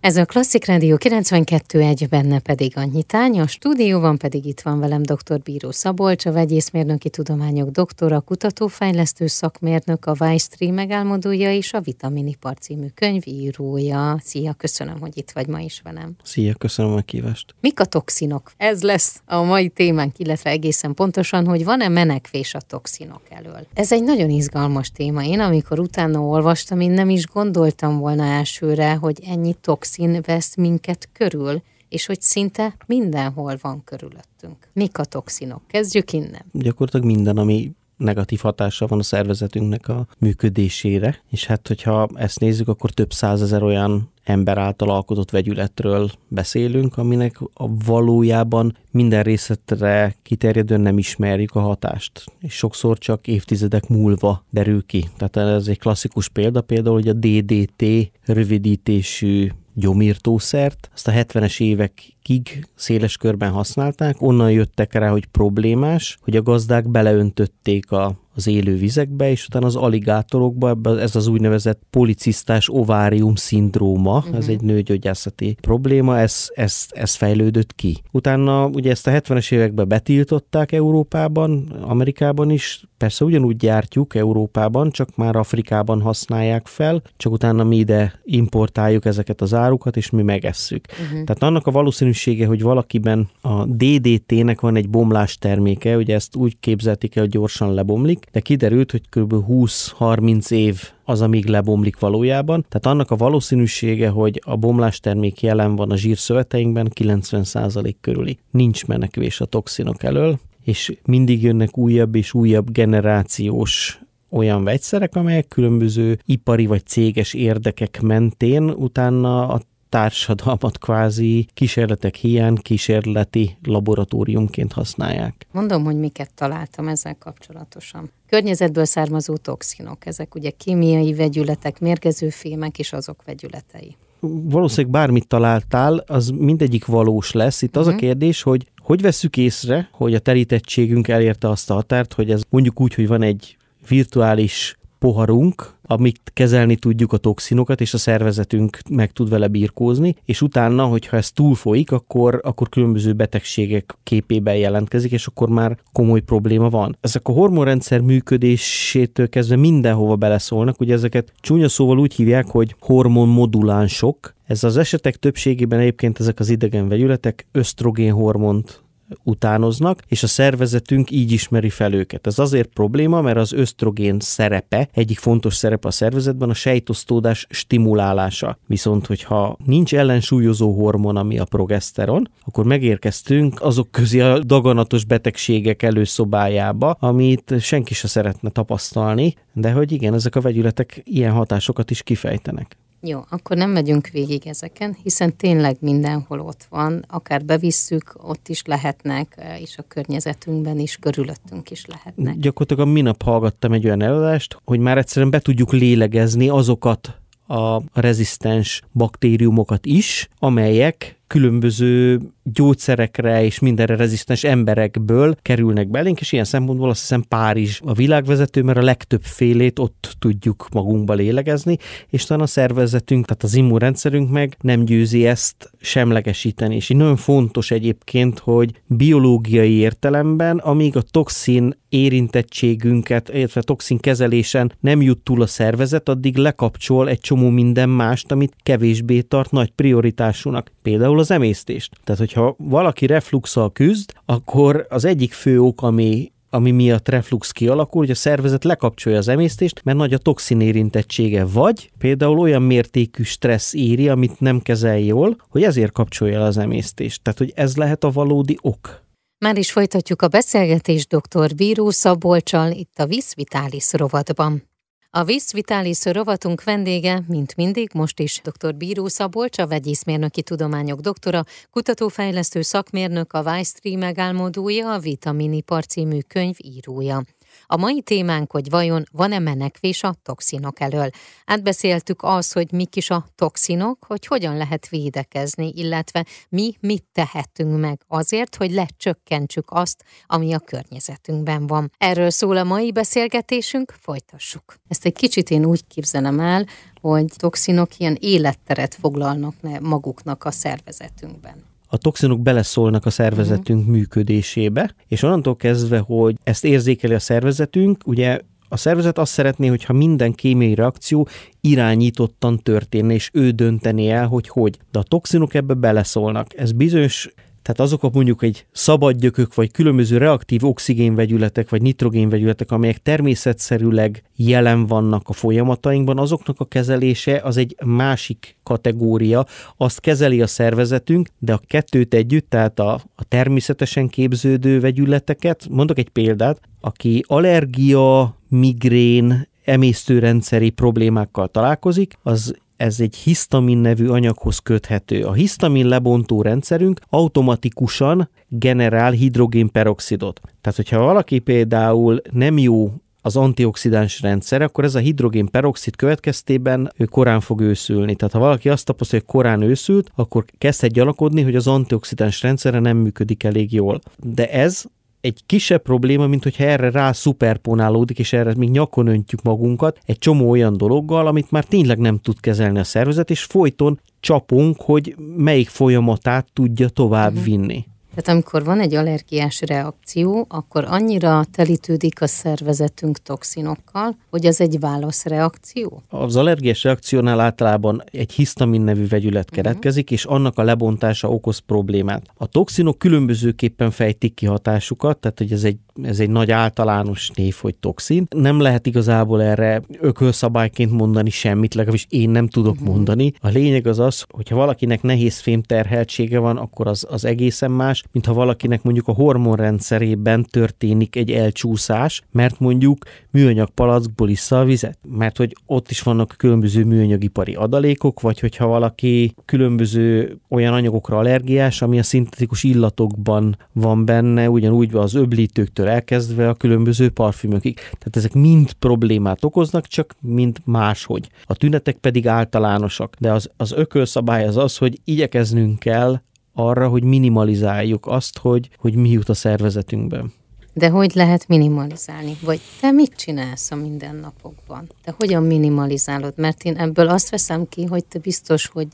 Ez a Klasszik Rádió 92.1, benne pedig annyi tány, a stúdióban pedig itt van velem dr. Bíró Szabolcs, a vegyészmérnöki tudományok doktora, kutatófejlesztő szakmérnök, a Stream megálmodója és a Vitaminipar című könyv írója. Szia, köszönöm, hogy itt vagy ma is velem. Szia, köszönöm a kívást. Mik a toxinok? Ez lesz a mai témánk, illetve egészen pontosan, hogy van-e menekvés a toxinok elől. Ez egy nagyon izgalmas téma. Én amikor utána olvastam, én nem is gondoltam volna elsőre, hogy ennyi toxin toxin vesz minket körül, és hogy szinte mindenhol van körülöttünk. Mik a toxinok? Kezdjük innen. Gyakorlatilag minden, ami negatív hatása van a szervezetünknek a működésére, és hát hogyha ezt nézzük, akkor több százezer olyan ember által alkotott vegyületről beszélünk, aminek a valójában minden részletre kiterjedően nem ismerjük a hatást, és sokszor csak évtizedek múlva derül ki. Tehát ez egy klasszikus példa, például, hogy a DDT rövidítésű gyomírtószert, azt a 70-es évekig széles körben használták, onnan jöttek rá, hogy problémás, hogy a gazdák beleöntötték a az élő vizekbe, és utána az aligátorokba, ebbe, ez az úgynevezett policisztás ovárium szindróma, uh-huh. ez egy nőgyógyászati probléma, ez, ez, ez fejlődött ki. Utána ugye ezt a 70-es években betiltották Európában, Amerikában is, persze ugyanúgy gyártjuk Európában, csak már Afrikában használják fel, csak utána mi ide importáljuk ezeket az árukat, és mi megesszük. Uh-huh. Tehát annak a valószínűsége, hogy valakiben a DDT-nek van egy bomlás terméke, ugye ezt úgy képzelték el, hogy gyorsan lebomlik, de kiderült, hogy kb. 20-30 év az, amíg lebomlik valójában. Tehát annak a valószínűsége, hogy a bomlás termék jelen van a zsírszöveteinkben 90% körüli. Nincs menekvés a toxinok elől, és mindig jönnek újabb és újabb generációs olyan vegyszerek, amelyek különböző ipari vagy céges érdekek mentén utána a társadalmat kvázi kísérletek hiány kísérleti laboratóriumként használják. Mondom, hogy miket találtam ezzel kapcsolatosan. Környezetből származó toxinok, ezek ugye kémiai vegyületek, mérgező fémek és azok vegyületei. Valószínűleg bármit találtál, az mindegyik valós lesz. Itt az a mhm. kérdés, hogy hogy vesszük észre, hogy a terítettségünk elérte azt a határt, hogy ez mondjuk úgy, hogy van egy virtuális poharunk, amit kezelni tudjuk a toxinokat, és a szervezetünk meg tud vele birkózni, és utána, hogyha ez túlfolyik, akkor, akkor különböző betegségek képében jelentkezik, és akkor már komoly probléma van. Ezek a hormonrendszer működésétől kezdve mindenhova beleszólnak, ugye ezeket csúnya szóval úgy hívják, hogy hormonmodulánsok, ez az esetek többségében egyébként ezek az idegen vegyületek ösztrogén hormont utánoznak, és a szervezetünk így ismeri fel őket. Ez azért probléma, mert az ösztrogén szerepe, egyik fontos szerepe a szervezetben a sejtosztódás stimulálása. Viszont, hogyha nincs ellensúlyozó hormon, ami a progeszteron, akkor megérkeztünk azok közé a daganatos betegségek előszobájába, amit senki se szeretne tapasztalni, de hogy igen, ezek a vegyületek ilyen hatásokat is kifejtenek. Jó, akkor nem megyünk végig ezeken, hiszen tényleg mindenhol ott van, akár bevisszük, ott is lehetnek, eh, és a környezetünkben is, körülöttünk is lehetnek. Gyakorlatilag a minap hallgattam egy olyan előadást, hogy már egyszerűen be tudjuk lélegezni azokat a rezisztens baktériumokat is, amelyek különböző gyógyszerekre és mindenre rezisztens emberekből kerülnek belénk, és ilyen szempontból azt hiszem Párizs a világvezető, mert a legtöbb félét ott tudjuk magunkba lélegezni, és talán a szervezetünk, tehát az immunrendszerünk meg nem győzi ezt semlegesíteni. És így nagyon fontos egyébként, hogy biológiai értelemben, amíg a toxin érintettségünket, illetve toxin kezelésen nem jut túl a szervezet, addig lekapcsol egy csomó minden mást, amit kevésbé tart nagy prioritásúnak. Például az emésztést. Tehát, hogyha valaki refluxal küzd, akkor az egyik fő ok, ami ami miatt reflux kialakul, hogy a szervezet lekapcsolja az emésztést, mert nagy a toxin érintettsége, vagy például olyan mértékű stressz éri, amit nem kezel jól, hogy ezért kapcsolja az emésztést. Tehát, hogy ez lehet a valódi ok. Már is folytatjuk a beszélgetést dr. Bíró Szabolcsal itt a Viszvitális rovatban. A Visz rovatunk vendége, mint mindig, most is dr. Bíró Szabolcs, a vegyészmérnöki tudományok doktora, kutatófejlesztő szakmérnök, a Stream megálmodója, a Vitaminipar című könyv írója. A mai témánk, hogy vajon van-e menekvés a toxinok elől. Átbeszéltük az, hogy mik is a toxinok, hogy hogyan lehet védekezni, illetve mi mit tehetünk meg azért, hogy lecsökkentsük azt, ami a környezetünkben van. Erről szól a mai beszélgetésünk, folytassuk. Ezt egy kicsit én úgy képzelem el, hogy toxinok ilyen életteret foglalnak maguknak a szervezetünkben a toxinok beleszólnak a szervezetünk uh-huh. működésébe, és onnantól kezdve, hogy ezt érzékeli a szervezetünk, ugye a szervezet azt szeretné, hogyha minden kémiai reakció irányítottan történne, és ő dönteni el, hogy hogy. De a toxinok ebbe beleszólnak. Ez bizonyos tehát azok a mondjuk egy szabadgyökök, vagy különböző reaktív oxigénvegyületek, vagy nitrogénvegyületek, amelyek természetszerűleg jelen vannak a folyamatainkban, azoknak a kezelése az egy másik kategória, azt kezeli a szervezetünk, de a kettőt együtt, tehát a, a természetesen képződő vegyületeket, mondok egy példát, aki allergia, migrén, emésztőrendszeri problémákkal találkozik, az ez egy hisztamin nevű anyaghoz köthető. A hisztamin lebontó rendszerünk automatikusan generál hidrogénperoxidot. Tehát, hogyha valaki például nem jó az antioxidáns rendszer, akkor ez a hidrogénperoxid következtében ő korán fog őszülni. Tehát ha valaki azt tapasztalja, hogy korán őszült, akkor kezdhet gyanakodni, hogy az antioxidáns rendszere nem működik elég jól. De ez egy kisebb probléma, mint hogyha erre rá szuperponálódik, és erre még nyakon öntjük magunkat egy csomó olyan dologgal, amit már tényleg nem tud kezelni a szervezet, és folyton csapunk, hogy melyik folyamatát tudja tovább vinni. Tehát amikor van egy allergiás reakció, akkor annyira telítődik a szervezetünk toxinokkal, hogy az egy válaszreakció? Az allergiás reakciónál általában egy hisztamin nevű vegyület mhm. keletkezik, uh-huh. és annak a lebontása okoz problémát. A toxinok különbözőképpen fejtik ki hatásukat, tehát hogy ez egy ez egy nagy általános név, hogy toxin. Nem lehet igazából erre ökölszabályként mondani semmit, legalábbis én nem tudok uh-huh. mondani. A lényeg az az, hogyha valakinek nehéz fémterheltsége van, akkor az, az egészen más, mint ha valakinek mondjuk a hormonrendszerében történik egy elcsúszás, mert mondjuk műanyag palackból issza a vizet, mert hogy ott is vannak különböző műanyagipari adalékok, vagy hogyha valaki különböző olyan anyagokra allergiás, ami a szintetikus illatokban van benne, ugyanúgy az öblítőktől elkezdve a különböző parfümökig. Tehát ezek mind problémát okoznak, csak mind máshogy. A tünetek pedig általánosak, de az, az ökölszabály az az, hogy igyekeznünk kell arra, hogy minimalizáljuk azt, hogy, hogy mi jut a szervezetünkben. De hogy lehet minimalizálni? Vagy te mit csinálsz a mindennapokban? Te hogyan minimalizálod? Mert én ebből azt veszem ki, hogy te biztos, hogy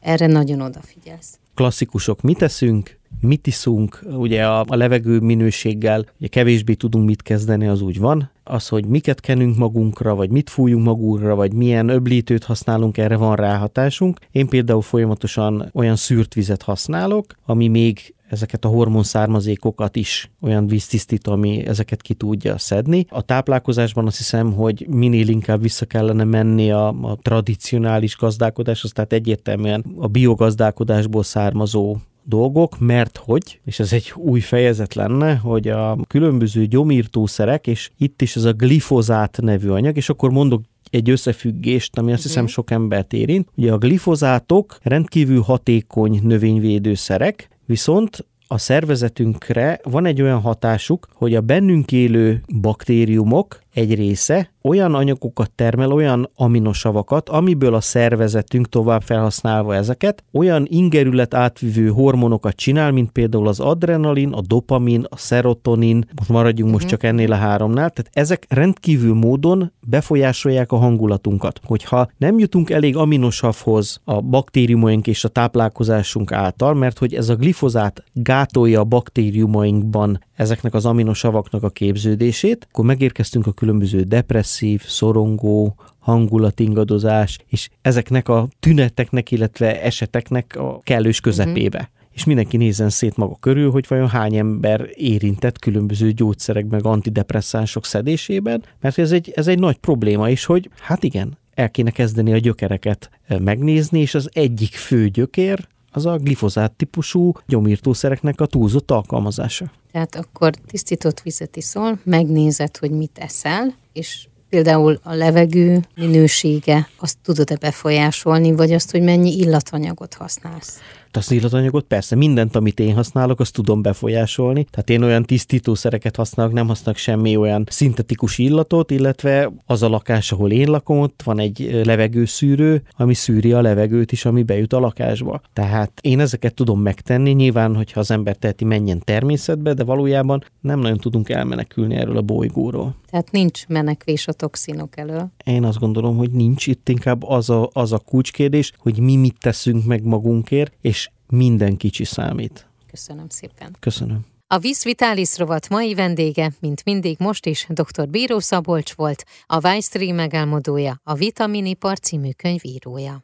erre nagyon odafigyelsz. Klasszikusok, mit teszünk, mit iszunk, ugye a, a levegő minőséggel ugye kevésbé tudunk mit kezdeni, az úgy van. Az, hogy miket kenünk magunkra, vagy mit fújunk magunkra, vagy milyen öblítőt használunk, erre van ráhatásunk. Én például folyamatosan olyan szűrt vizet használok, ami még ezeket a hormonszármazékokat is olyan víztisztít, ami ezeket ki tudja szedni. A táplálkozásban azt hiszem, hogy minél inkább vissza kellene menni a, a tradicionális gazdálkodáshoz, tehát egyértelműen a biogazdálkodásból származó dolgok, mert hogy, és ez egy új fejezet lenne, hogy a különböző gyomírtószerek, és itt is ez a glifozát nevű anyag, és akkor mondok egy összefüggést, ami azt hiszem mhm. sok embert érint. Ugye a glifozátok rendkívül hatékony növényvédőszerek, viszont a szervezetünkre van egy olyan hatásuk, hogy a bennünk élő baktériumok egy része olyan anyagokat termel, olyan aminosavakat, amiből a szervezetünk tovább felhasználva ezeket, olyan ingerület átvívő hormonokat csinál, mint például az adrenalin, a dopamin, a serotonin, most maradjunk most mhm. csak ennél a háromnál, tehát ezek rendkívül módon befolyásolják a hangulatunkat. Hogyha nem jutunk elég aminosavhoz a baktériumaink és a táplálkozásunk által, mert hogy ez a glifozát gátolja a baktériumainkban ezeknek az aminosavaknak a képződését, akkor megérkeztünk a különböző depresszív, szorongó, hangulatingadozás, és ezeknek a tüneteknek, illetve eseteknek a kellős közepébe. Uh-huh és mindenki nézzen szét maga körül, hogy vajon hány ember érintett különböző gyógyszerek meg antidepresszánsok szedésében, mert ez egy, ez egy nagy probléma is, hogy hát igen, el kéne kezdeni a gyökereket megnézni, és az egyik fő gyökér az a glifozát típusú gyomírtószereknek a túlzott alkalmazása. Tehát akkor tisztított vizet iszol, megnézed, hogy mit eszel, és például a levegő minősége, azt tudod-e befolyásolni, vagy azt, hogy mennyi illatanyagot használsz? Az illatanyagot persze, mindent, amit én használok, azt tudom befolyásolni. Tehát én olyan tisztítószereket használok, nem használok semmi olyan szintetikus illatot, illetve az a lakás, ahol én lakom, ott van egy levegőszűrő, ami szűri a levegőt is, ami bejut a lakásba. Tehát én ezeket tudom megtenni, nyilván, hogyha az ember teheti, menjen természetbe, de valójában nem nagyon tudunk elmenekülni erről a bolygóról. Tehát nincs menekvés a toxinok elől. Én azt gondolom, hogy nincs itt inkább az a, az a kulcskérdés, hogy mi mit teszünk meg magunkért, és minden kicsi számít. Köszönöm szépen. Köszönöm. A Visz Vitalis rovat mai vendége, mint mindig most is dr. Bíró Szabolcs volt, a Weiss megálmodója, a Vitaminipar című könyvírója.